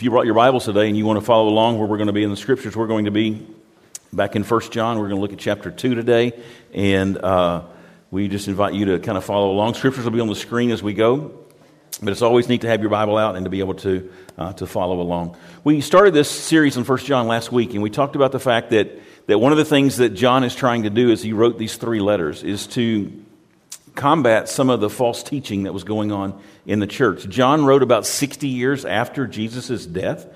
If you brought your Bibles today and you want to follow along where we're going to be in the scriptures, we're going to be back in 1 John. We're going to look at chapter 2 today. And uh, we just invite you to kind of follow along. Scriptures will be on the screen as we go. But it's always neat to have your Bible out and to be able to, uh, to follow along. We started this series in 1 John last week, and we talked about the fact that, that one of the things that John is trying to do as he wrote these three letters is to combat some of the false teaching that was going on in the church. John wrote about 60 years after Jesus' death.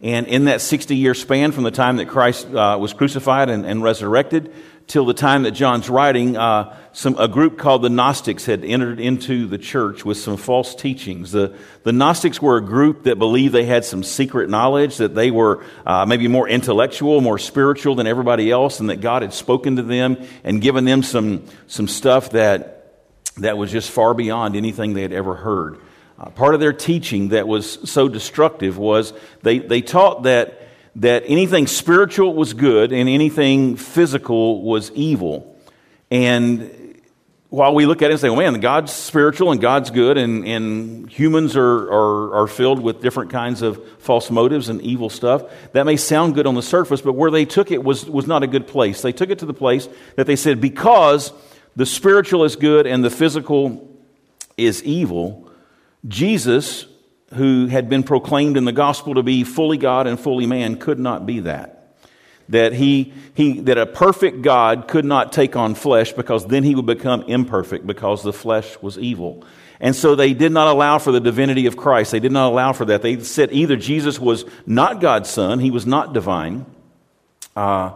And in that 60 year span from the time that Christ uh, was crucified and, and, resurrected till the time that John's writing, uh, some, a group called the Gnostics had entered into the church with some false teachings. The, the Gnostics were a group that believed they had some secret knowledge, that they were uh, maybe more intellectual, more spiritual than everybody else, and that God had spoken to them and given them some, some stuff that that was just far beyond anything they had ever heard. Uh, part of their teaching that was so destructive was they, they taught that, that anything spiritual was good and anything physical was evil. And while we look at it and say, well, man, God's spiritual and God's good, and, and humans are, are, are filled with different kinds of false motives and evil stuff, that may sound good on the surface, but where they took it was, was not a good place. They took it to the place that they said, because the spiritual is good and the physical is evil, Jesus, who had been proclaimed in the gospel to be fully God and fully man, could not be that. That he, he that a perfect God could not take on flesh because then he would become imperfect because the flesh was evil. And so they did not allow for the divinity of Christ. They did not allow for that. They said either Jesus was not God's son, he was not divine, uh,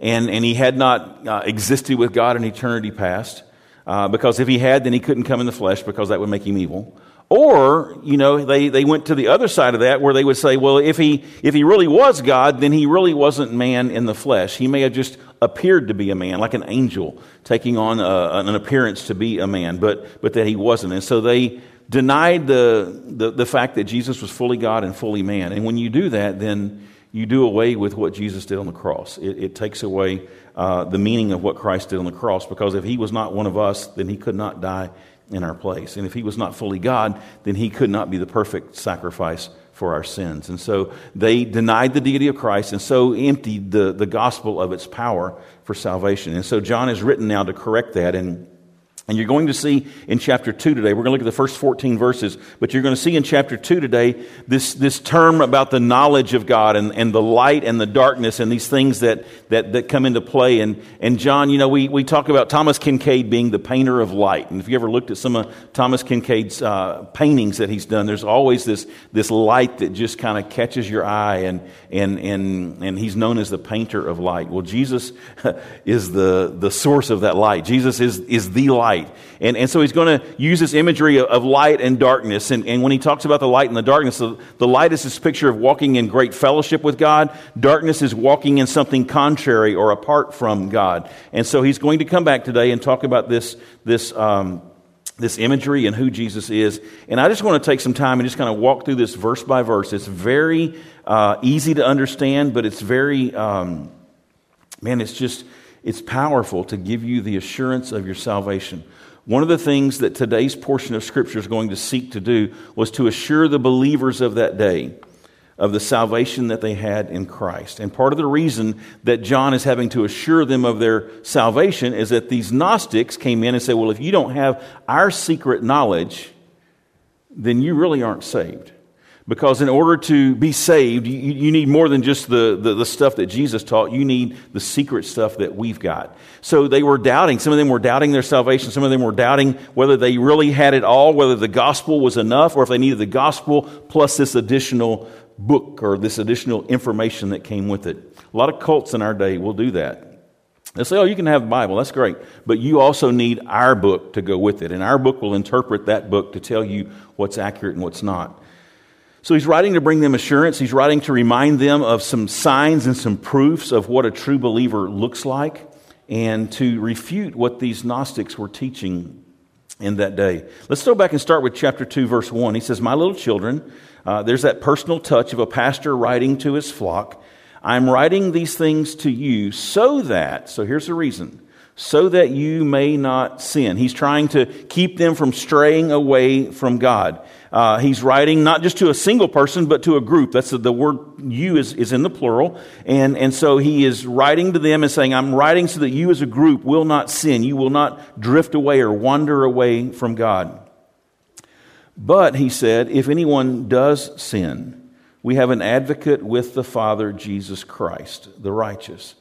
and, and he had not uh, existed with God in eternity past. Uh, because if he had, then he couldn't come in the flesh because that would make him evil. Or, you know, they, they went to the other side of that where they would say, well, if he, if he really was God, then he really wasn't man in the flesh. He may have just appeared to be a man, like an angel taking on a, an appearance to be a man, but, but that he wasn't. And so they denied the, the, the fact that Jesus was fully God and fully man. And when you do that, then you do away with what Jesus did on the cross. It, it takes away uh, the meaning of what Christ did on the cross because if he was not one of us, then he could not die in our place. And if he was not fully God, then he could not be the perfect sacrifice for our sins. And so they denied the deity of Christ and so emptied the, the gospel of its power for salvation. And so John is written now to correct that and and you're going to see in chapter 2 today, we're going to look at the first 14 verses, but you're going to see in chapter 2 today this, this term about the knowledge of God and, and the light and the darkness and these things that, that, that come into play. And, and John, you know, we, we talk about Thomas Kinkade being the painter of light. And if you ever looked at some of Thomas Kinkade's uh, paintings that he's done, there's always this, this light that just kind of catches your eye, and, and, and, and he's known as the painter of light. Well, Jesus is the, the source of that light. Jesus is, is the light light. And, and so he's going to use this imagery of, of light and darkness. And, and when he talks about the light and the darkness, the, the light is this picture of walking in great fellowship with God. Darkness is walking in something contrary or apart from God. And so he's going to come back today and talk about this, this, um, this imagery and who Jesus is. And I just want to take some time and just kind of walk through this verse by verse. It's very uh, easy to understand, but it's very, um, man, it's just, it's powerful to give you the assurance of your salvation. One of the things that today's portion of Scripture is going to seek to do was to assure the believers of that day of the salvation that they had in Christ. And part of the reason that John is having to assure them of their salvation is that these Gnostics came in and said, Well, if you don't have our secret knowledge, then you really aren't saved. Because in order to be saved, you, you need more than just the, the, the, stuff that Jesus taught. You need the secret stuff that we've got. So they were doubting. Some of them were doubting their salvation. Some of them were doubting whether they really had it all, whether the gospel was enough, or if they needed the gospel plus this additional book or this additional information that came with it. A lot of cults in our day will do that. They'll say, oh, you can have the Bible. That's great. But you also need our book to go with it. And our book will interpret that book to tell you what's accurate and what's not. So he's writing to bring them assurance. He's writing to remind them of some signs and some proofs of what a true believer looks like and to refute what these Gnostics were teaching in that day. Let's go back and start with chapter 2, verse 1. He says, My little children, uh, there's that personal touch of a pastor writing to his flock. I'm writing these things to you so that, so here's the reason, so that you may not sin. He's trying to keep them from straying away from God. Uh, he's writing not just to a single person, but to a group. That's the, the word you is, is in the plural. And, and so he is writing to them and saying, I'm writing so that you as a group will not sin. You will not drift away or wander away from God. But, he said, if anyone does sin, we have an advocate with the Father, Jesus Christ, the righteous.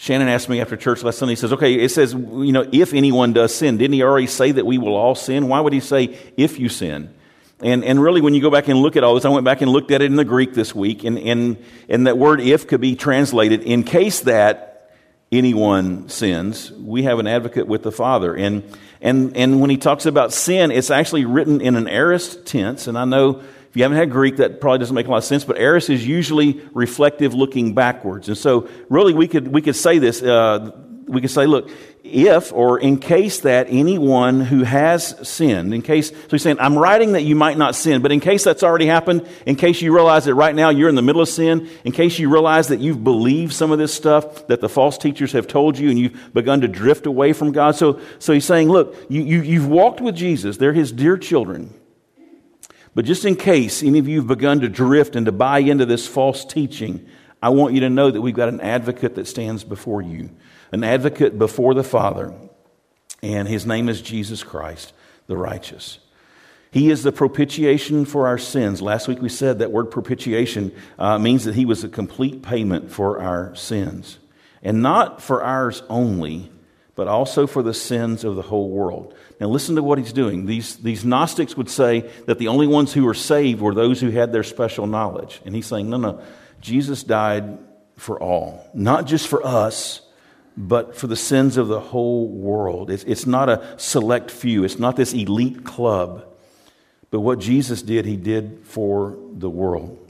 Shannon asked me after church last Sunday, he says, okay, it says, you know, if anyone does sin, didn't he already say that we will all sin? Why would he say, if you sin? And, and really, when you go back and look at all this, I went back and looked at it in the Greek this week, and, and, and that word if could be translated in case that anyone sins, we have an advocate with the Father. And, and, and when he talks about sin, it's actually written in an aorist tense. And I know if you haven't had Greek, that probably doesn't make a lot of sense, but aorist is usually reflective looking backwards. And so, really, we could, we could say this. Uh, we could say, look, if or in case that anyone who has sinned, in case, so he's saying, I'm writing that you might not sin, but in case that's already happened, in case you realize that right now you're in the middle of sin, in case you realize that you've believed some of this stuff that the false teachers have told you and you've begun to drift away from God. So, so he's saying, look, you, you, you've walked with Jesus. They're his dear children. But just in case any of you have begun to drift and to buy into this false teaching, I want you to know that we've got an advocate that stands before you an advocate before the Father, and his name is Jesus Christ, the righteous. He is the propitiation for our sins. Last week we said that word propitiation uh, means that he was a complete payment for our sins. And not for ours only, but also for the sins of the whole world. Now, listen to what he's doing. These, these Gnostics would say that the only ones who were saved were those who had their special knowledge. And he's saying, no, no, Jesus died for all, not just for us, but for the sins of the whole world. It's, it's not a select few, it's not this elite club. But what Jesus did, he did for the world.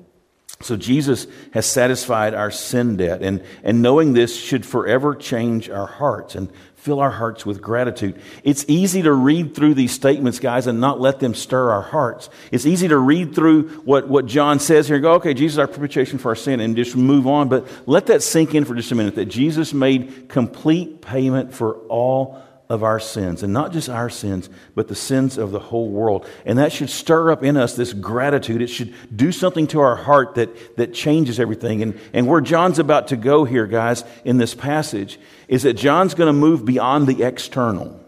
So Jesus has satisfied our sin debt, and, and knowing this should forever change our hearts. And fill our hearts with gratitude. It's easy to read through these statements, guys, and not let them stir our hearts. It's easy to read through what, what John says here and go, okay, Jesus our propitiation for our sin, and just move on. But let that sink in for just a minute that Jesus made complete payment for all of our sins, and not just our sins, but the sins of the whole world. And that should stir up in us this gratitude. It should do something to our heart that, that changes everything. And, and where John's about to go here, guys, in this passage, is that John's going to move beyond the external.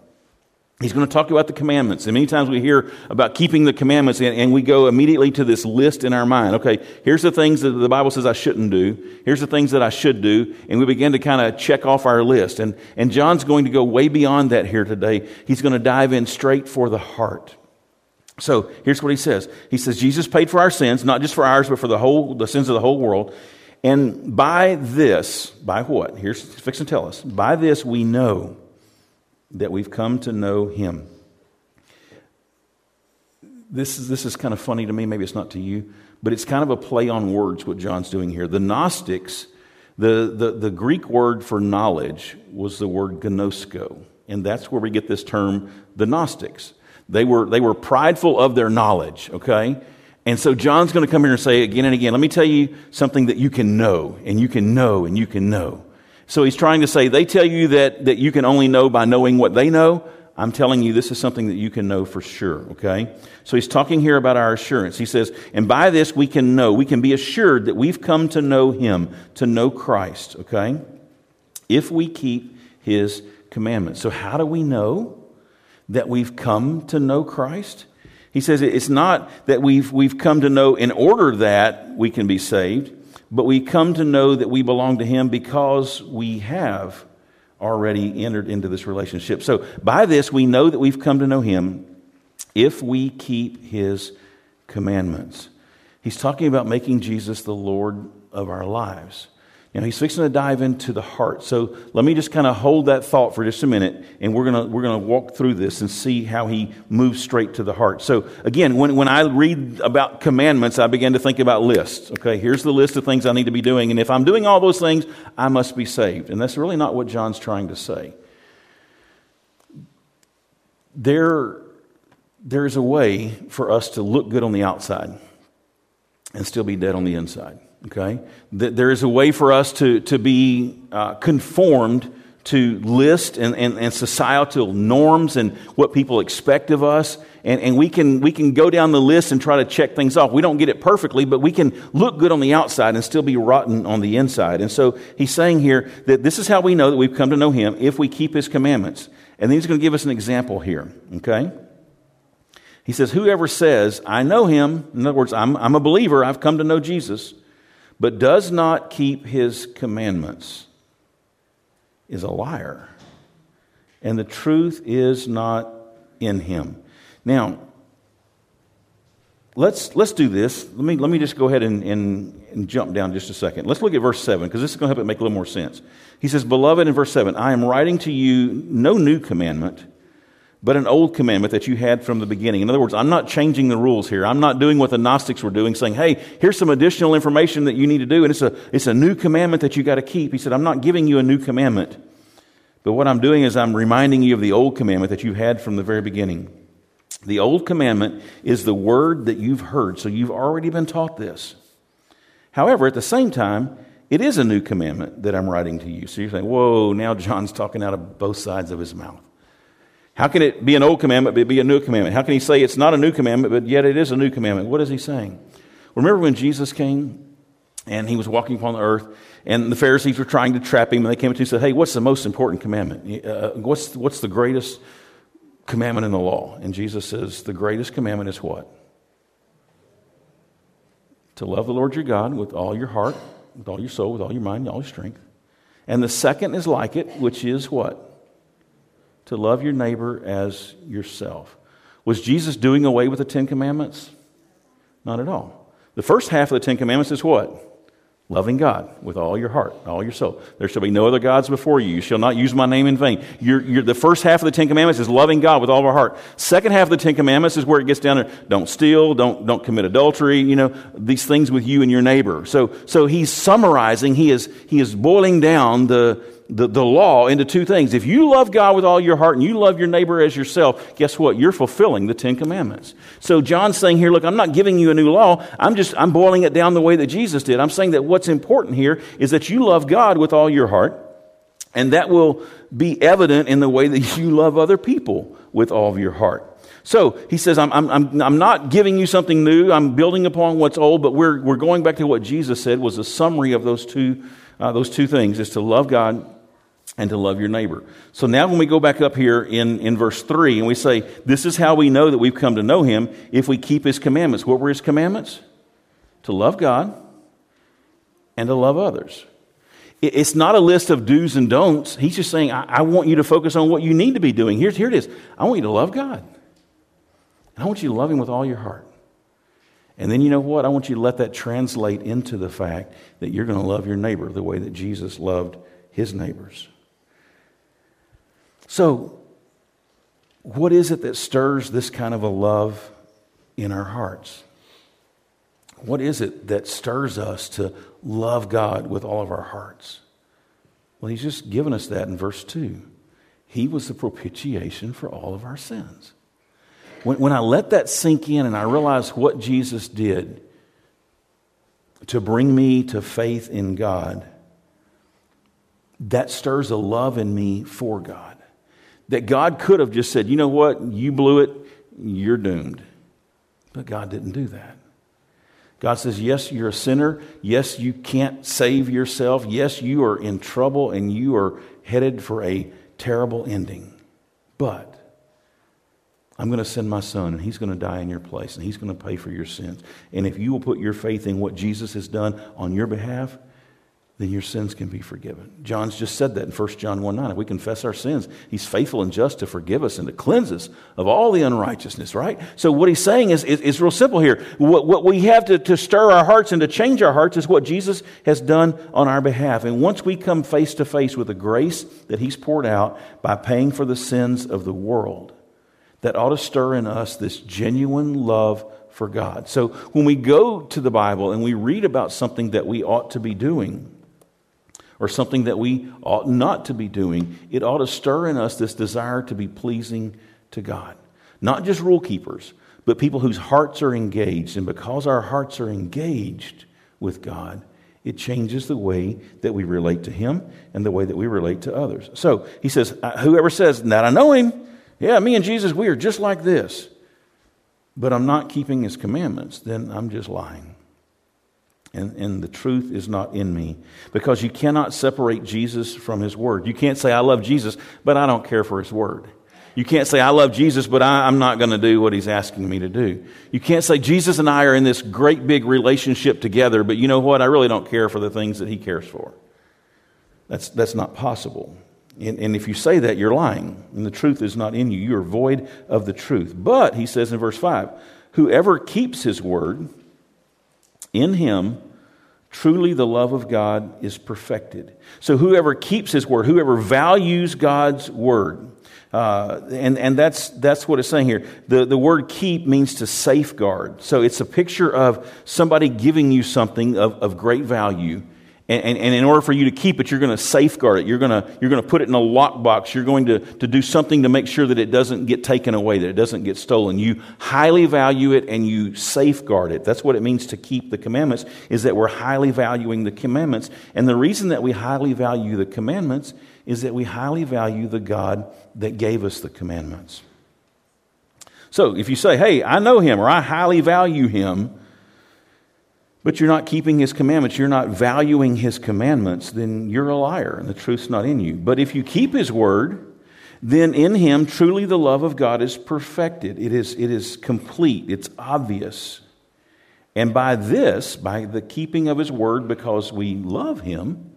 He's going to talk about the commandments. And many times we hear about keeping the commandments and, and, we go immediately to this list in our mind. Okay, here's the things that the Bible says I shouldn't do. Here's the things that I should do. And we begin to kind of check off our list. And, and John's going to go way beyond that here today. He's going to dive in straight for the heart. So here's what he says. He says, Jesus paid for our sins, not just for ours, but for the whole, the sins of the whole world. And by this, by what? Here's fix and tell us. By this we know that we've come to know Him. This is, this is kind of funny to me. Maybe it's not to you, but it's kind of a play on words what John's doing here. The Gnostics, the, the, the Greek word for knowledge was the word gnosko, and that's where we get this term, the Gnostics. They were, they were prideful of their knowledge, okay? And so John's going to come here and say again and again, let me tell you something that you can know, and you can know, and you can know. So he's trying to say, they tell you that, that you can only know by knowing what they know. I'm telling you, this is something that you can know for sure, okay? So he's talking here about our assurance. He says, and by this we can know, we can be assured that we've come to know him, to know Christ, okay? If we keep his commandments. So how do we know that we've come to know Christ? He says it's not that we've, we've come to know in order that we can be saved but we come to know that we belong to Him because we have already entered into this relationship. So by this, we know that we've come to know Him if we keep His commandments. He's talking about making Jesus the Lord of our lives. Know, he's fixing to dive into the heart. So let me just kind of hold that thought for just a minute, and we're going we're gonna walk through this and see how he moves straight to the heart. So again, when, when I read about commandments, I begin to think about lists. Okay, here's the list of things I need to be doing, and if I'm doing all those things, I must be saved. And that's really not what John's trying to say. There, there is a way for us to look good on the outside and still be dead on the inside. Okay? There is a way for us to, to be uh, conformed to list and, and, and societal norms and what people expect of us. And, and we, can, we can go down the list and try to check things off. We don't get it perfectly, but we can look good on the outside and still be rotten on the inside. And so he's saying here that this is how we know that we've come to know him if we keep his commandments. And then he's going to give us an example here, okay? He says, Whoever says, I know him, in other words, I'm, I'm a believer, I've come to know Jesus, but does not keep his commandments is a liar. And the truth is not in him. Now, let's, let's do this. Let me, let me just go ahead and, and, and jump down just a second. Let's look at verse 7, because this is going to help it make a little more sense. He says, Beloved, in verse 7, I am writing to you no new commandment but an old commandment that you had from the beginning. In other words, I'm not changing the rules here. I'm not doing what the Gnostics were doing, saying, hey, here's some additional information that you need to do, and it's a, it's a new commandment that you got to keep. He said, I'm not giving you a new commandment. But what I'm doing is I'm reminding you of the old commandment that you had from the very beginning. The old commandment is the word that you've heard, so you've already been taught this. However, at the same time, it is a new commandment that I'm writing to you. So you're saying, whoa, now John's talking out of both sides of his mouth. How can it be an old commandment but be a new commandment? How can he say it's not a new commandment but yet it is a new commandment? What is he saying? Remember when Jesus came and he was walking upon the earth and the Pharisees were trying to trap him and they came to him and said, Hey, what's the most important commandment? Uh, what's, what's the greatest commandment in the law? And Jesus says, The greatest commandment is what? To love the Lord your God with all your heart, with all your soul, with all your mind, and all your strength. And the second is like it, which is what? To love your neighbor as yourself. Was Jesus doing away with the Ten Commandments? Not at all. The first half of the Ten Commandments is what? Loving God with all your heart, all your soul. There shall be no other gods before you. You shall not use my name in vain. You're, you're, the first half of the Ten Commandments is loving God with all of our heart. Second half of the Ten Commandments is where it gets down to don't steal, don't, don't commit adultery, you know, these things with you and your neighbor. So, so he's summarizing, he is, he is boiling down the, the, the law into two things. If you love God with all your heart and you love your neighbor as yourself, guess what? You're fulfilling the Ten Commandments. So John's saying here, look, I'm not giving you a new law. I'm just, I'm boiling it down the way that Jesus did. I'm saying that what's important here is that you love God with all your heart, and that will be evident in the way that you love other people with all of your heart. So he says, I'm, I'm, I'm not giving you something new. I'm building upon what's old, but we're, we're going back to what Jesus said was a summary of those two, uh, those two things is to love God and to love your neighbor. So now when we go back up here in, in verse 3 and we say, This is how we know that we've come to know him if we keep his commandments. What were his commandments? To love God and to love others. It's not a list of do's and don'ts. He's just saying, I, I want you to focus on what you need to be doing. Here's, here it is. I want you to love God. And I want you to love him with all your heart. And then you know what? I want you to let that translate into the fact that you're going to love your neighbor the way that Jesus loved his neighbors. So, what is it that stirs this kind of a love in our hearts? What is it that stirs us to love God with all of our hearts? Well, he's just given us that in verse 2. He was the propitiation for all of our sins. When, when I let that sink in and I realize what Jesus did to bring me to faith in God, that stirs a love in me for God that God could have just said, you know what, you blew it, you're doomed. But God didn't do that. God says, yes, you're a sinner. Yes, you can't save yourself. Yes, you are in trouble and you are headed for a terrible ending. But I'm going to send my son, and he's going to die in your place, and he's going to pay for your sins. And if you will put your faith in what Jesus has done on your behalf, then your sins can be forgiven. John's just said that in 1 John 1 9. If we confess our sins, he's faithful and just to forgive us and to cleanse us of all the unrighteousness, right? So, what he's saying is, is, is real simple here. What, what we have to, to stir our hearts and to change our hearts is what Jesus has done on our behalf. And once we come face to face with the grace that he's poured out by paying for the sins of the world, that ought to stir in us this genuine love for God. So, when we go to the Bible and we read about something that we ought to be doing, or something that we ought not to be doing, it ought to stir in us this desire to be pleasing to God. Not just rule keepers, but people whose hearts are engaged. And because our hearts are engaged with God, It changes the way that we relate to Him and the way that we relate to others. So he says, uh, Whoever says that I know Him, yeah, me and Jesus, we are just like this, but I'm not keeping His commandments, then I'm just lying. And, and the truth is not in me. Because you cannot separate Jesus from His Word. You can't say, I love Jesus, but I don't care for His Word. You can't say, I love Jesus, but I, am not going to do what he's asking me to do. You can't say, Jesus and I are in this great big relationship together, but you know what? I really don't care for the things that he cares for. That's, that's not possible. And, and if you say that, you're lying, and the truth is not in you. You are void of the truth. But, he says in verse 5, whoever keeps his word, in him truly the love of God is perfected. So, whoever keeps his word, whoever values God's word, uh, and and that's, that's what it's saying here. The, the word keep means to safeguard. So it's a picture of somebody giving you something of, of great value. And, and, and in order for you to keep it, you're going to safeguard it. You're going to, you're going to put it in a lockbox. You're going to, to do something to make sure that it doesn't get taken away, that it doesn't get stolen. You highly value it and you safeguard it. That's what it means to keep the commandments, is that we're highly valuing the commandments. And the reason that we highly value the commandments is that we highly value the God that gave us the commandments. So if you say, hey, I know him or I highly value him, but you're not keeping his commandments, you're not valuing his commandments, then you're a liar and the truth's not in you. But if you keep his word, then in him truly the love of God is perfected. It is, it is complete, it's obvious. And by this, by the keeping of his word, because we love him,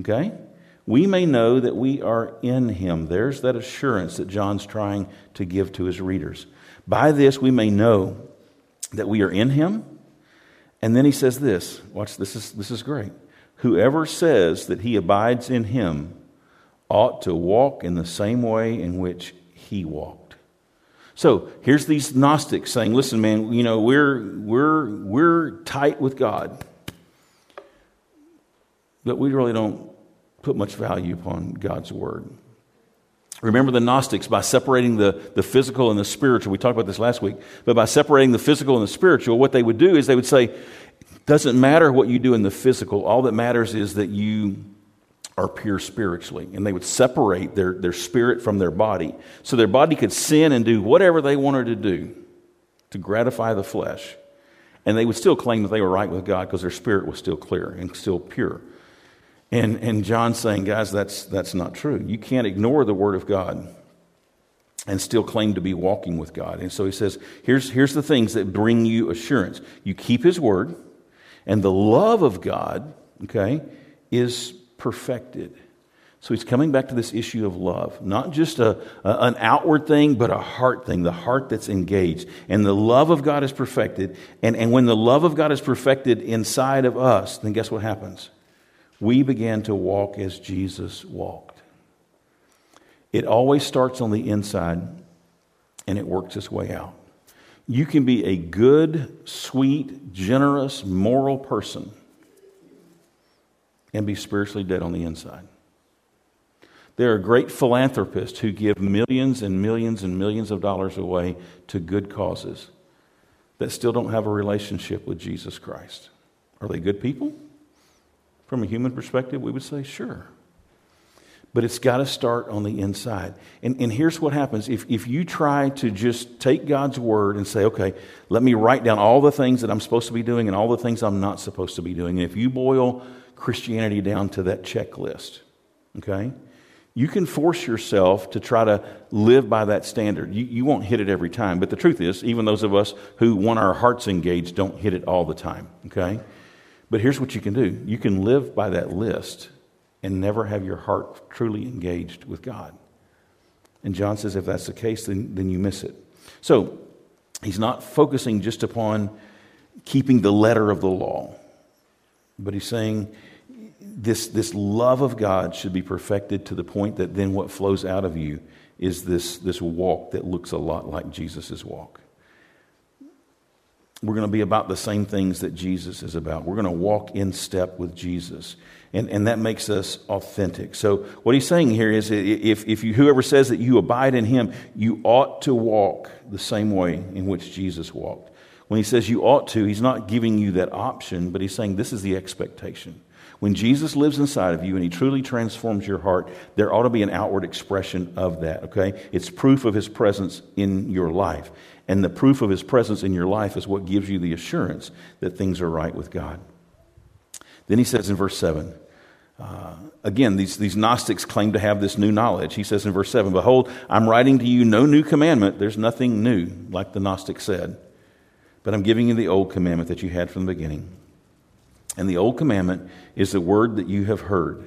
okay, we may know that we are in him. There's that assurance that John's trying to give to his readers. By this, we may know that we are in him. And then he says this watch, this is, this is great. Whoever says that he abides in him ought to walk in the same way in which he walked. So here's these Gnostics saying, listen, man, you know, we're, we're, we're tight with God, but we really don't put much value upon God's word. Remember the Gnostics, by separating the, the physical and the spiritual, we talked about this last week, but by separating the physical and the spiritual, what they would do is they would say, doesn't matter what you do in the physical, all that matters is that you are pure spiritually. And they would separate their, their spirit from their body. So their body could sin and do whatever they wanted to do to gratify the flesh. And they would still claim that they were right with God because their spirit was still clear and still pure. And, and John's saying, guys, that's, that's not true. You can't ignore the Word of God and still claim to be walking with God. And so he says, here's, here's the things that bring you assurance. You keep His Word, and the love of God, okay, is perfected. So he's coming back to this issue of love, not just a, a, an outward thing, but a heart thing, the heart that's engaged. And the love of God is perfected. And, and when the love of God is perfected inside of us, then guess what happens? We began to walk as Jesus walked. It always starts on the inside and it works its way out. You can be a good, sweet, generous, moral person and be spiritually dead on the inside. There are great philanthropists who give millions and millions and millions of dollars away to good causes that still don't have a relationship with Jesus Christ. Are they good people? From a human perspective, we would say, sure. But it's got to start on the inside. And, and here's what happens if, if you try to just take God's word and say, okay, let me write down all the things that I'm supposed to be doing and all the things I'm not supposed to be doing. And if you boil Christianity down to that checklist, okay, you can force yourself to try to live by that standard. You, you won't hit it every time. But the truth is, even those of us who want our hearts engaged don't hit it all the time, okay? But here's what you can do you can live by that list and never have your heart truly engaged with God. And John says if that's the case, then, then you miss it. So he's not focusing just upon keeping the letter of the law, but he's saying this, this love of God should be perfected to the point that then what flows out of you is this, this walk that looks a lot like Jesus' walk we're going to be about the same things that Jesus is about. We're going to walk in step with Jesus. And, and that makes us authentic. So, what he's saying here is if, if you, whoever says that you abide in him, you ought to walk the same way in which Jesus walked. when he says you ought to, he's not giving you that option, but he's saying this is the expectation. When Jesus lives inside of you and he truly transforms your heart, there ought to be an outward expression of that, okay? It's proof of his presence in your life. And the proof of his presence in your life is what gives you the assurance that things are right with God. Then he says in verse 7, uh, again, these, these Gnostics claim to have this new knowledge. He says in verse 7 Behold, I'm writing to you no new commandment. There's nothing new, like the Gnostic said. But I'm giving you the old commandment that you had from the beginning. And the old commandment is the word that you have heard.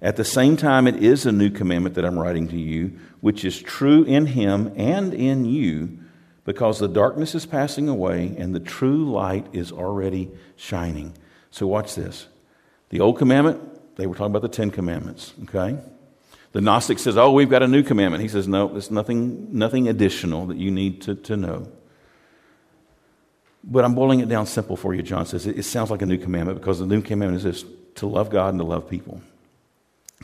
At the same time, it is a new commandment that I'm writing to you, which is true in him and in you, because the darkness is passing away and the true light is already shining. So, watch this. The old commandment, they were talking about the Ten Commandments, okay? The Gnostic says, Oh, we've got a new commandment. He says, No, there's nothing, nothing additional that you need to, to know. But I'm boiling it down simple for you, John says. It, it sounds like a new commandment because the new commandment is this to love God and to love people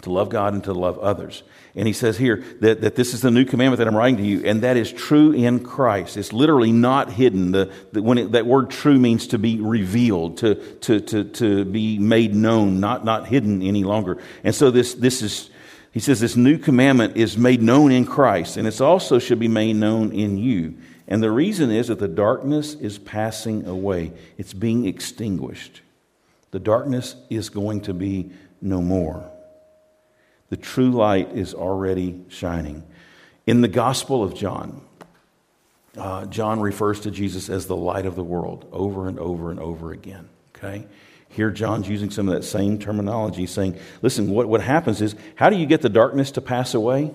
to love God and to love others. And he says here that, that this is the new commandment that I'm writing to you, and that is true in Christ. It's literally not hidden. The, the when it, that word true means to be revealed, to, to, to, to be made known, not, not hidden any longer. And so this, this is, he says, this new commandment is made known in Christ, and it also should be made known in you. And the reason is that the darkness is passing away, it's being extinguished. The darkness is going to be no more. The true light is already shining. In the Gospel of John, uh, John refers to Jesus as the light of the world over and over and over again. Okay? Here, John's using some of that same terminology, saying, listen, what, what happens is, how do you get the darkness to pass away?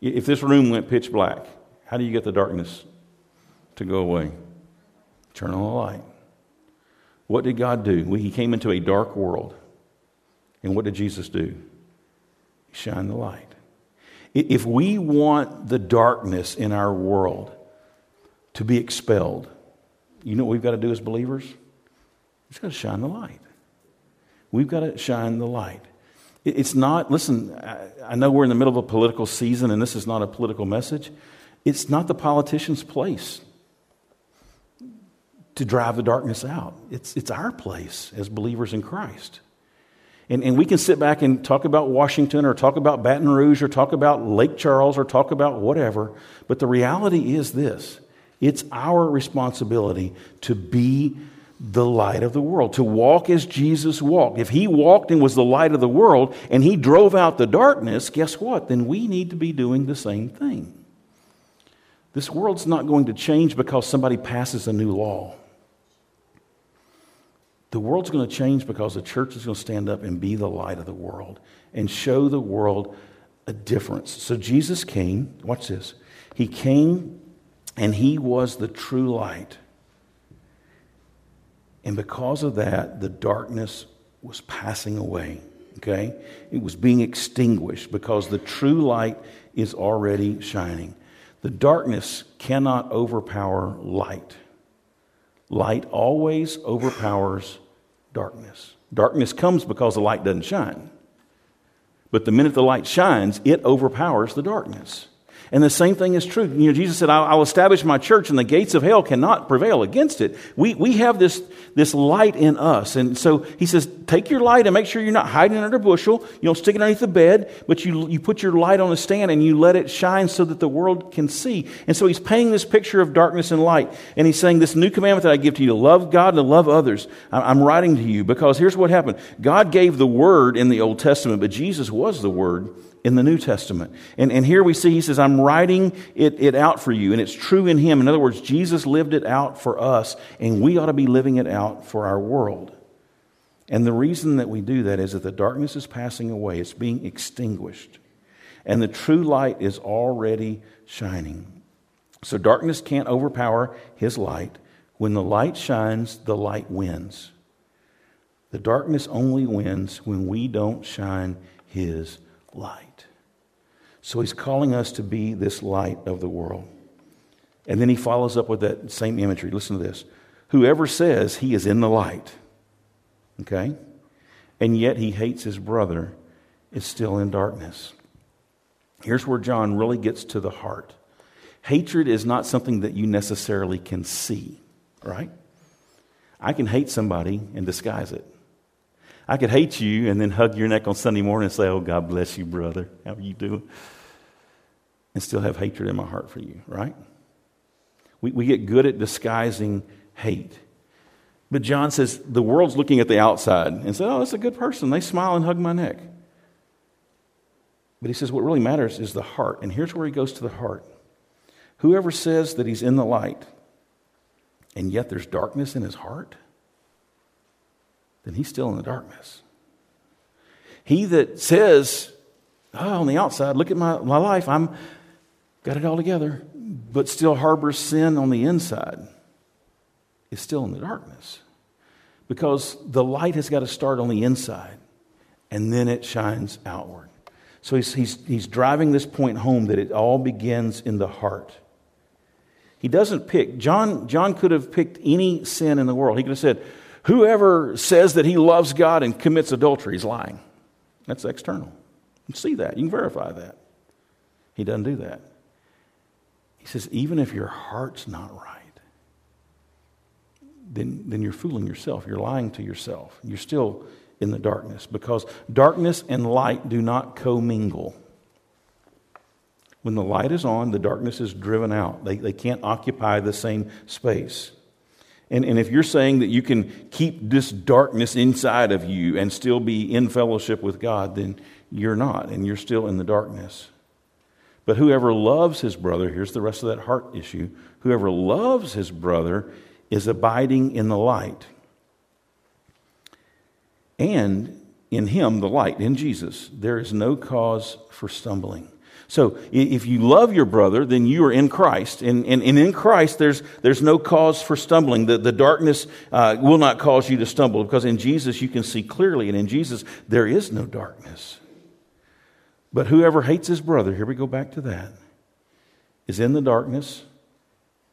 If this room went pitch black, how do you get the darkness to go away? Turn on the light. What did God do? Well, He came into a dark world. And what did Jesus do? He shined the light. If we want the darkness in our world to be expelled, you know what we've got to do as believers? We've got to shine the light. We've got to shine the light. It's not, listen, I know we're in the middle of a political season and this is not a political message. It's not the politician's place to drive the darkness out, it's, it's our place as believers in Christ. And, and we can sit back and talk about Washington or talk about Baton Rouge or talk about Lake Charles or talk about whatever. But the reality is this it's our responsibility to be the light of the world, to walk as Jesus walked. If he walked and was the light of the world and he drove out the darkness, guess what? Then we need to be doing the same thing. This world's not going to change because somebody passes a new law. The world's going to change because the church is going to stand up and be the light of the world and show the world a difference. So Jesus came, watch this. He came and he was the true light. And because of that, the darkness was passing away. Okay? It was being extinguished because the true light is already shining. The darkness cannot overpower light. Light always overpowers darkness. Darkness comes because the light doesn't shine. But the minute the light shines, it overpowers the darkness. And the same thing is true. You know, Jesus said, I'll, establish my church and the gates of hell cannot prevail against it. We, we have this, this light in us. And so he says, take your light and make sure you're not hiding under a bushel. You don't stick it underneath the bed, but you, you put your light on a stand and you let it shine so that the world can see. And so he's painting this picture of darkness and light. And he's saying, this new commandment that I give to you to love God and to love others, I'm writing to you because here's what happened. God gave the word in the Old Testament, but Jesus was the word in the New Testament. And, and here we see he says, I'm writing it, it out for you. And it's true in him. In other words, Jesus lived it out for us, and we ought to be living it out for our world. And the reason that we do that is that the darkness is passing away, it's being extinguished. And the true light is already shining. So darkness can't overpower his light. When the light shines, the light wins. The darkness only wins when we don't shine his light. So he's calling us to be this light of the world. And then he follows up with that same imagery. Listen to this. Whoever says he is in the light, okay, and yet he hates his brother is still in darkness. Here's where John really gets to the heart. hatred is not something that you necessarily can see, right? I can hate somebody and disguise it. I could hate you and then hug your neck on Sunday morning and say, Oh, God bless you, brother. How are you doing? And still have hatred in my heart for you, right? We, we get good at disguising hate. But John says the world's looking at the outside and said, Oh, that's a good person. They smile and hug my neck. But he says what really matters is the heart. And here's where he goes to the heart. Whoever says that he's in the light and yet there's darkness in his heart, then he's still in the darkness. He that says, oh, on the outside, look at my, my life, I'm got it all together, but still harbors sin on the inside, is still in the darkness. Because the light has got to start on the inside, and then it shines outward. So he's, he's, he's driving this point home that it all begins in the heart. He doesn't pick. John, John could have picked any sin in the world. He could have said, Whoever says that he loves God and commits adultery is lying. That's external. You see that. You can verify that. He doesn't do that. He says, even if your heart's not right, then, then you're fooling yourself. You're lying to yourself. You're still in the darkness because darkness and light do not commingle. When the light is on, the darkness is driven out. They, they can't occupy the same space. And, and if you're saying that you can keep this darkness inside of you and still be in fellowship with God, then you're not, and you're still in the darkness. But whoever loves his brother, here's the rest of that heart issue whoever loves his brother is abiding in the light. And in him, the light, in Jesus, there is no cause for stumbling. So if you love your brother, then you are in Christ. And, and, and in Christ, there's, there's no cause for stumbling. The, the darkness uh, will not cause you to stumble because in Jesus you can see clearly. And in Jesus, there is no darkness. But whoever hates his brother, here we go back to that, is in the darkness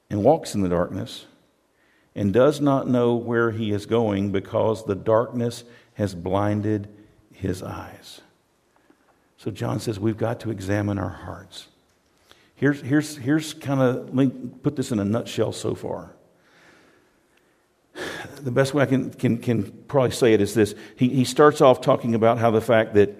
and walks in the darkness and does not know where he is going because the darkness has blinded his eyes. So John says we've got to examine our hearts. Here's, here's, here's kind of, let me put this in a nutshell so far. The best way I can, can, can probably say it is this. He, he starts off talking about how the fact that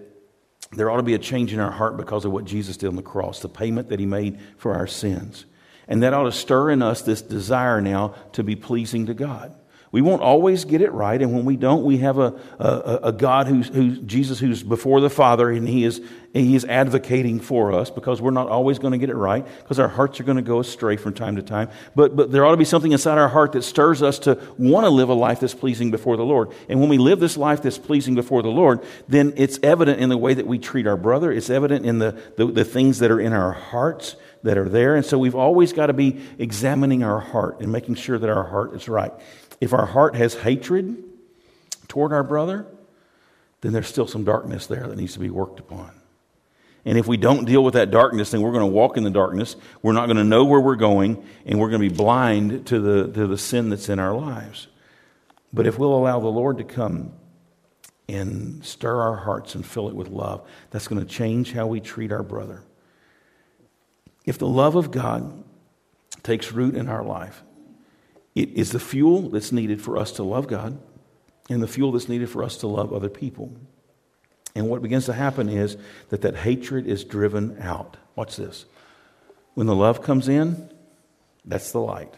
there ought to be a change in our heart because of what Jesus did on the cross, the payment that he made for our sins. And that ought to stir in us this desire now to be pleasing to God. We won't always get it right, and when we don't, we have a, a, a God who's, who's, Jesus who's before the Father, and he is, he is advocating for us because we're not always going to get it right because our hearts are going to go astray from time to time. But, but there ought to be something inside our heart that stirs us to want to live a life that's pleasing before the Lord. And when we live this life that's pleasing before the Lord, then it's evident in the way that we treat our brother, it's evident in the, the, the things that are in our hearts that are there. And so we've always got to be examining our heart and making sure that our heart is right. If our heart has hatred toward our brother, then there's still some darkness there that needs to be worked upon. And if we don't deal with that darkness, then we're going to walk in the darkness. We're not going to know where we're going, and we're going to be blind to the, to the sin that's in our lives. But if we'll allow the Lord to come and stir our hearts and fill it with love, that's going to change how we treat our brother. If the love of God takes root in our life, it is the fuel that's needed for us to love God and the fuel that's needed for us to love other people. And what begins to happen is that that hatred is driven out. Watch this. When the love comes in, that's the light.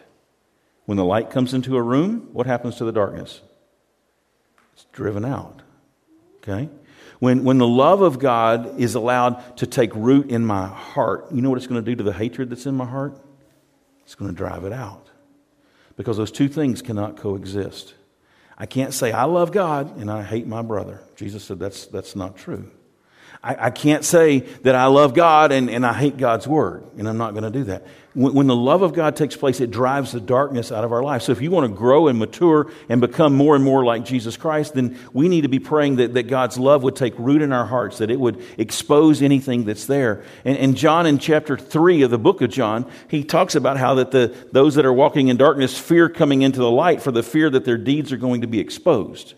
When the light comes into a room, what happens to the darkness? It's driven out. Okay? When, when the love of God is allowed to take root in my heart, you know what it's going to do to the hatred that's in my heart? It's going to drive it out because those two things cannot coexist. I can't say I love God and I hate my brother. Jesus said that's, that's not true. I, I can't say that I love God and, and I hate God's word, and I'm not going to do that. When, the love of God takes place, it drives the darkness out of our life. So if you want to grow and mature and become more and more like Jesus Christ, then we need to be praying that, that God's love would take root in our hearts, that it would expose anything that's there. And, and John, in chapter 3 of the book of John, he talks about how that the, those that are walking in darkness fear coming into the light for the fear that their deeds are going to be exposed.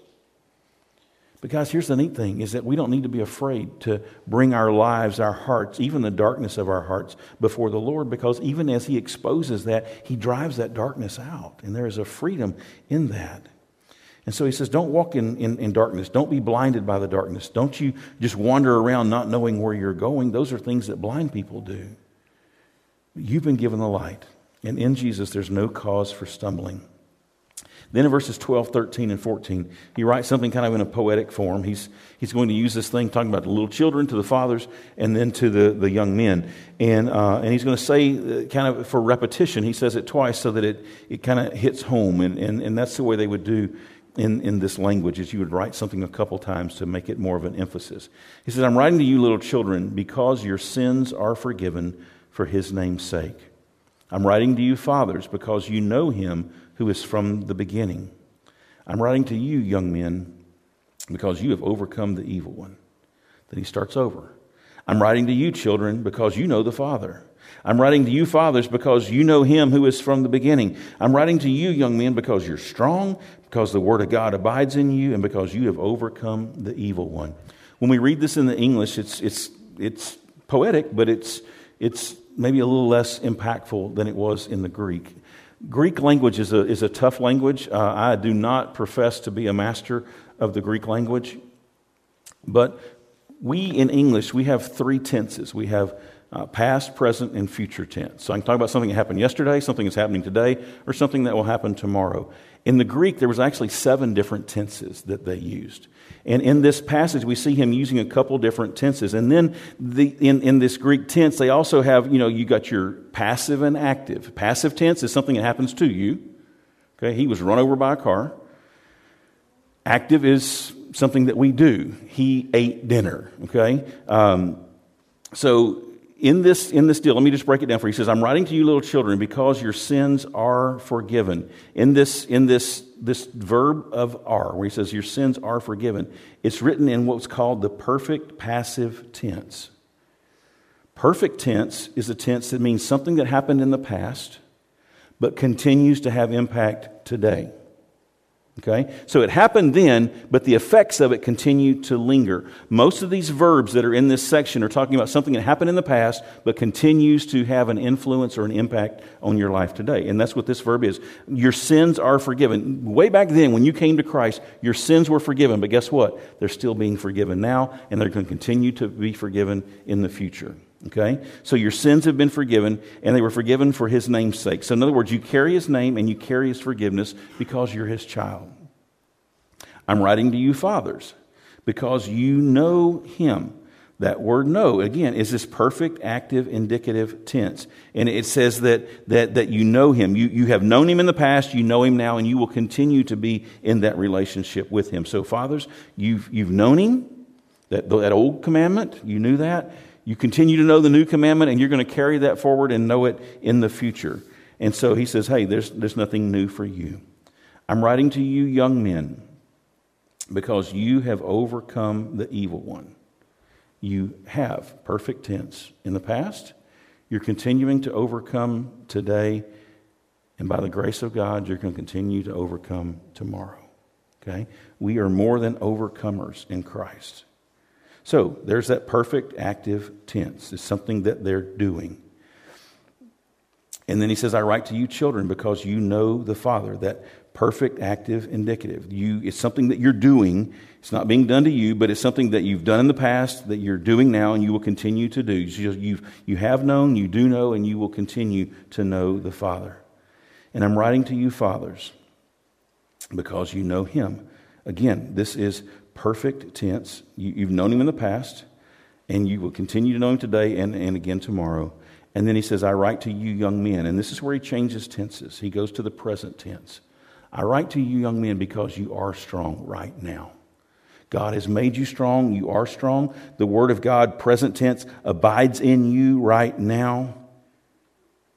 But guys, here's the neat thing is that we don't need to be afraid to bring our lives, our hearts, even the darkness of our hearts before the Lord because even as he exposes that, he drives that darkness out. And there is a freedom in that. And so he says, don't walk in, in, in, darkness. Don't be blinded by the darkness. Don't you just wander around not knowing where you're going. Those are things that blind people do. You've been given the light. And in Jesus, there's no cause for stumbling. Then in verses 12, 13, and 14, he writes something kind of in a poetic form. He's, he's going to use this thing talking about the little children to the fathers and then to the, the young men. And, uh, and he's going to say, uh, kind of for repetition, he says it twice so that it, it kind of hits home. And, and, and that's the way they would do in, in this language is you would write something a couple times to make it more of an emphasis. He says, I'm writing to you, little children, because your sins are forgiven for his name's sake. I'm writing to you, fathers, because you know him who is from the beginning. I'm writing to you, young men, because you have overcome the evil one. Then he starts over. I'm writing to you, children, because you know the Father. I'm writing to you, fathers, because you know him who is from the beginning. I'm writing to you, young men, because you're strong, because the word of God abides in you, and because you have overcome the evil one. When we read this in the English, it's, it's, it's poetic, but it's, it's maybe a little less impactful than it was in the Greek. Greek language is a, is a tough language. Uh, I do not profess to be a master of the Greek language, but we in English, we have three tenses. We have uh, past, present, and future tense. So I can talk about something that happened yesterday, something that's happening today, or something that will happen tomorrow. In the Greek, there was actually seven different tenses that they used. And in this passage, we see him using a couple different tenses. And then the, in, in this Greek tense, they also have, you know, you got your passive and active. Passive tense is something that happens to you. Okay, he was run over by a car. Active is something that we do. He ate dinner. Okay, um, so in this, in this deal, let me just break it down for you. He says, I'm writing to you, little children, because your sins are forgiven. In this, in this, this verb of are, where he says, Your sins are forgiven, it's written in what's called the perfect passive tense. Perfect tense is a tense that means something that happened in the past, but continues to have impact today. Okay? So it happened then, but the effects of it continue to linger. Most of these verbs that are in this section are talking about something that happened in the past, but continues to have an influence or an impact on your life today. And that's what this verb is. Your sins are forgiven. Way back then, when you came to Christ, your sins were forgiven, but guess what? They're still being forgiven now, and they're going to continue to be forgiven in the future. Okay? So your sins have been forgiven, and they were forgiven for his name's sake. So, in other words, you carry his name and you carry his forgiveness because you're his child. I'm writing to you, fathers, because you know him. That word know, again, is this perfect, active, indicative tense. And it says that, that, that you know him. You, you have known him in the past, you know him now, and you will continue to be in that relationship with him. So, fathers, you've, you've known him, that, that old commandment, you knew that. You continue to know the new commandment, and you're going to carry that forward and know it in the future. And so he says, Hey, there's, there's nothing new for you. I'm writing to you, young men, because you have overcome the evil one. You have, perfect tense, in the past. You're continuing to overcome today, and by the grace of God, you're going to continue to overcome tomorrow. Okay? We are more than overcomers in Christ. So there's that perfect active tense. It's something that they're doing. And then he says, I write to you, children, because you know the Father. That perfect active indicative. You, it's something that you're doing. It's not being done to you, but it's something that you've done in the past, that you're doing now, and you will continue to do. you you have known, you do know, and you will continue to know the Father. And I'm writing to you, fathers, because you know Him. Again, this is perfect tense. You, you've known him in the past, and you will continue to know him today and, and again tomorrow. And then he says, I write to you, young men. And this is where he changes tenses. He goes to the present tense. I write to you, young men, because you are strong right now. God has made you strong. You are strong. The Word of God, present tense, abides in you right now.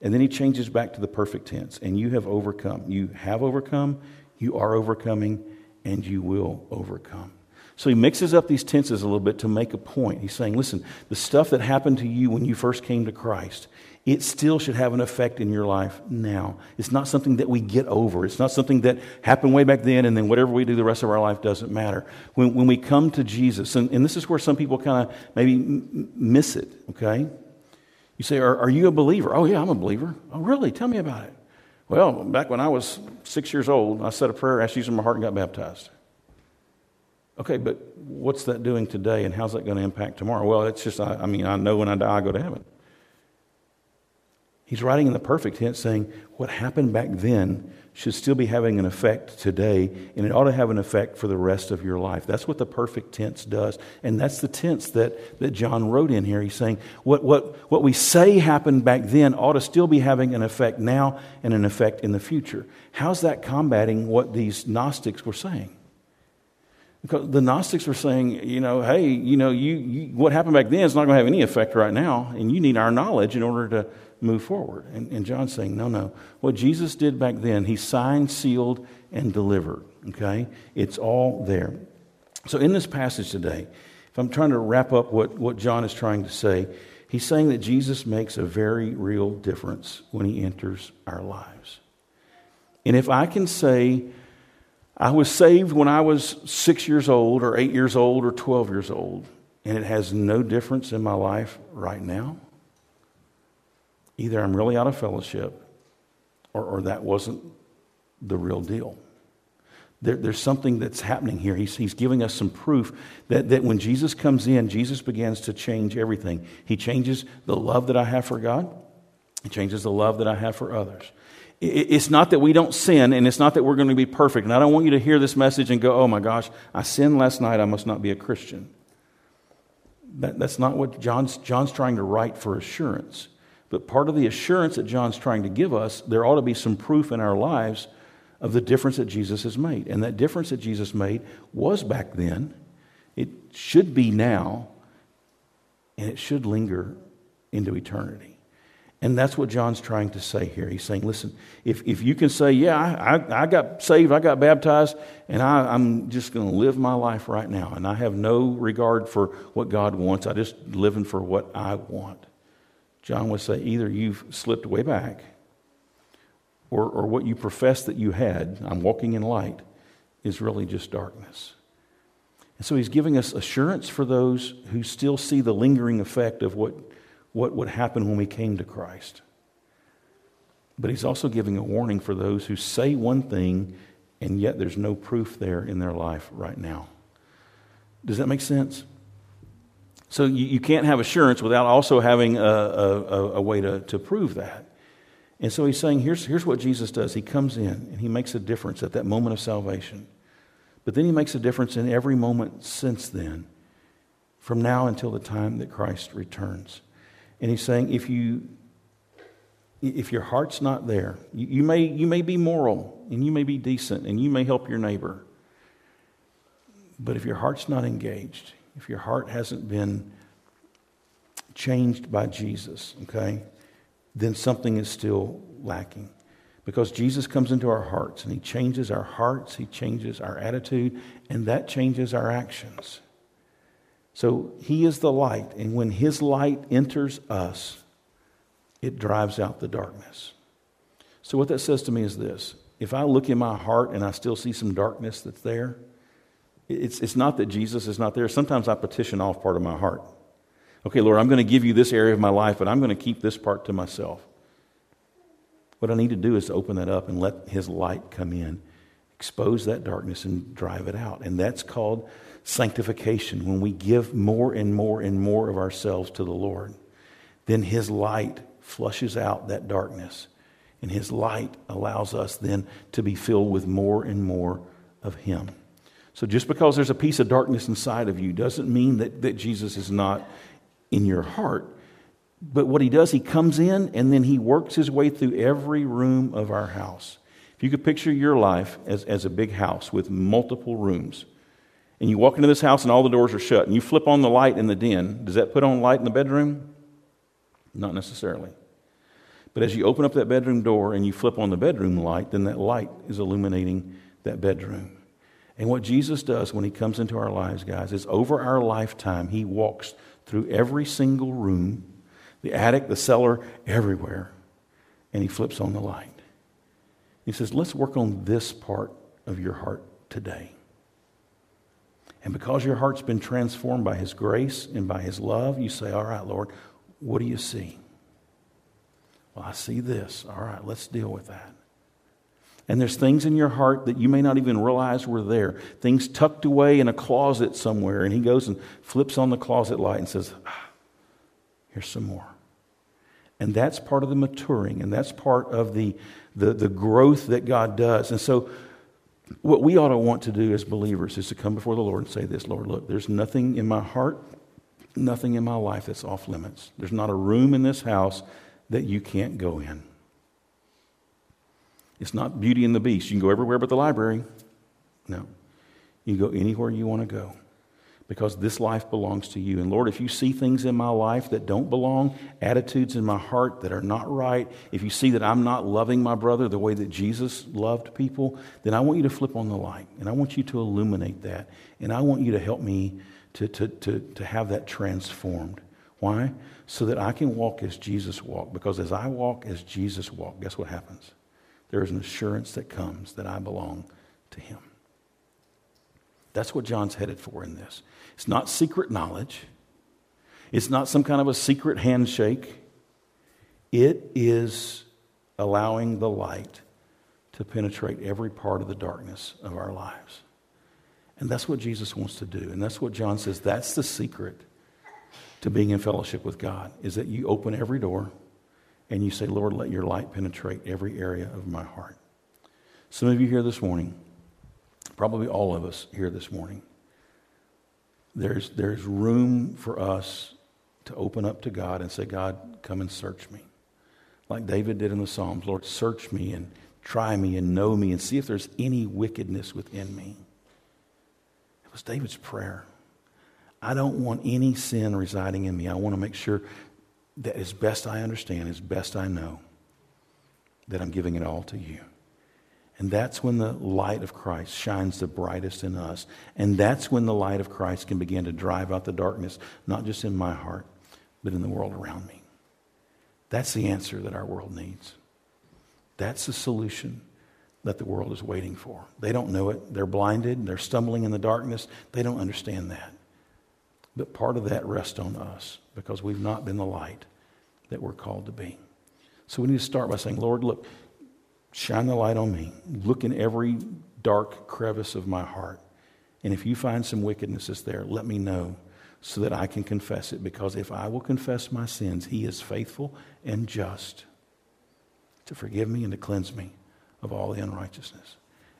And then he changes back to the perfect tense. And you have overcome. You have overcome, you are overcoming, and you will overcome. So he mixes up these tenses a little bit to make a point. He's saying, listen, the stuff that happened to you when you first came to Christ, it still should have an effect in your life now. It's not something that we get over. It's not something that happened way back then and then whatever we do the rest of our life doesn't matter. When, when we come to Jesus, and, and this is where some people kind of maybe m- miss it, okay? You say, are, are you a believer? Oh, yeah, I'm a believer. Oh, really? Tell me about it. Well, back when I was six years old, I said a prayer, asked Jesus in my heart, and got baptized. Okay, but what's that doing today and how's that going to impact tomorrow? Well, it's just, I, I mean, I know when I die, I go to heaven. He's writing in the perfect tense saying what happened back then should still be having an effect today, and it ought to have an effect for the rest of your life. That's what the perfect tense does. And that's the tense that, that John wrote in here. He's saying what, what, what we say happened back then ought to still be having an effect now and an effect in the future. How's that combating what these Gnostics were saying? Because the Gnostics were saying, you know, hey, you know, you, you what happened back then is not going to have any effect right now, and you need our knowledge in order to move forward. And, and John's saying, no, no. What Jesus did back then, he signed, sealed, and delivered. Okay? It's all there. So in this passage today, if I'm trying to wrap up what, what John is trying to say, he's saying that Jesus makes a very real difference when he enters our lives. And if I can say, I was saved when I was six years old, or eight years old, or 12 years old, and it has no difference in my life right now. Either I'm really out of fellowship, or, or that wasn't the real deal. There, there's something that's happening here. He's, he's giving us some proof that, that when Jesus comes in, Jesus begins to change everything. He changes the love that I have for God, He changes the love that I have for others. It's not that we don't sin, and it's not that we're going to be perfect. And I don't want you to hear this message and go, oh my gosh, I sinned last night, I must not be a Christian. That, that's not what John's, John's trying to write for assurance. But part of the assurance that John's trying to give us, there ought to be some proof in our lives of the difference that Jesus has made. And that difference that Jesus made was back then, it should be now, and it should linger into eternity. And that's what John's trying to say here. He's saying, listen, if, if you can say, yeah, I, I, got saved, I got baptized, and I, I'm just going to live my life right now, and I have no regard for what God wants, I just living for what I want. John would say, either you've slipped way back, or, or what you profess that you had, I'm walking in light, is really just darkness. And so he's giving us assurance for those who still see the lingering effect of what what would happen when we came to Christ. But he's also giving a warning for those who say one thing and yet there's no proof there in their life right now. Does that make sense? So you, you can't have assurance without also having a, a, a way to, to prove that. And so he's saying, here's, here's what Jesus does. He comes in and he makes a difference at that moment of salvation. But then he makes a difference in every moment since then, from now until the time that Christ returns. And he's saying, if you if your heart's not there, you, you, may, you may be moral and you may be decent and you may help your neighbor. But if your heart's not engaged, if your heart hasn't been changed by Jesus, okay, then something is still lacking. Because Jesus comes into our hearts and he changes our hearts, he changes our attitude, and that changes our actions. So he is the light, and when his light enters us, it drives out the darkness. So, what that says to me is this if I look in my heart and I still see some darkness that's there, it's, it's not that Jesus is not there. Sometimes I petition off part of my heart. Okay, Lord, I'm going to give you this area of my life, but I'm going to keep this part to myself. What I need to do is to open that up and let His light come in, expose that darkness, and drive it out. And that's called sanctification, when we give more and more and more of ourselves to the Lord, then His light flushes out that darkness. And His light allows us then to be filled with more and more of Him. So just because there's a piece of darkness inside of you doesn't mean that, that Jesus is not in your heart. But what He does, He comes in and then He works His way through every room of our house. If you could picture your life as, as a big house with multiple rooms, and you walk into this house and all the doors are shut, and you flip on the light in the den, does that put on light in the bedroom? Not necessarily. But as you open up that bedroom door and you flip on the bedroom light, then that light is illuminating that bedroom. And what Jesus does when he comes into our lives, guys, is over our lifetime, he walks through every single room, the attic, the cellar, everywhere, and he flips on the light. He says, Let's work on this part of your heart today. And because your heart's been transformed by his grace and by his love, you say, All right, Lord, what do you see? Well, I see this. All right, let's deal with that. And there's things in your heart that you may not even realize were there, things tucked away in a closet somewhere. And he goes and flips on the closet light and says, ah, Here's some more. And that's part of the maturing, and that's part of the, the, the growth that God does. And so, what we ought to want to do as believers is to come before the Lord and say this Lord, look, there's nothing in my heart, nothing in my life that's off limits. There's not a room in this house that you can't go in. It's not Beauty and the Beast. You can go everywhere but the library. No. You can go anywhere you want to go because this life belongs to you. And Lord, if you see things in my life that don't belong, attitudes in my heart that are not right, if you see that I'm not loving my brother the way that Jesus loved people, then I want you to flip on the light and I want you to illuminate that. And I want you to help me to, to, to, to have that transformed. Why? So that I can walk as Jesus walked. Because as I walk as Jesus walked, guess what happens? There is an assurance that comes that I belong to Him. That's what John's headed for in this. It's not secret knowledge, it's not some kind of a secret handshake. It is allowing the light to penetrate every part of the darkness of our lives. And that's what Jesus wants to do. And that's what John says that's the secret to being in fellowship with God is that you open every door and you say, Lord, let your light penetrate every area of my heart. Some of you here this morning, probably all of us here this morning, there's, there's room for us to open up to God and say, God, come and search me. Like David did in the Psalms, Lord, search me and try me and know me and see if there's any wickedness within me. It was David's prayer. I don't want any sin residing in me. I want to make sure that as best I understand, as best I know, that I'm giving it all to you. And that's when the light of Christ shines the brightest in us. And that's when the light of Christ can begin to drive out the darkness, not just in my heart, but in the world around me. That's the answer that our world needs. That's the solution that the world is waiting for. They don't know it. They're blinded. They're stumbling in the darkness. They don't understand that. But part of that rests on us because we've not been the light that we're called to be. So we need to start by saying, Lord, look, shine the light on me. Look in every dark crevice of my heart. And if you find some wickedness that's there, let me know so that I can confess it. Because if I will confess my sins, He is faithful and just to forgive me and to cleanse me of all the unrighteousness.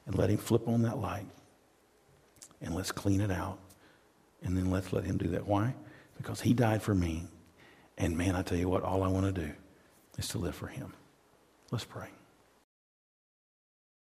And let Him flip on that light and let's clean it out. And then let's let Him do that. Why? Because He died for me. And man, I tell you what, all I want to do is to live for Him. Let's pray.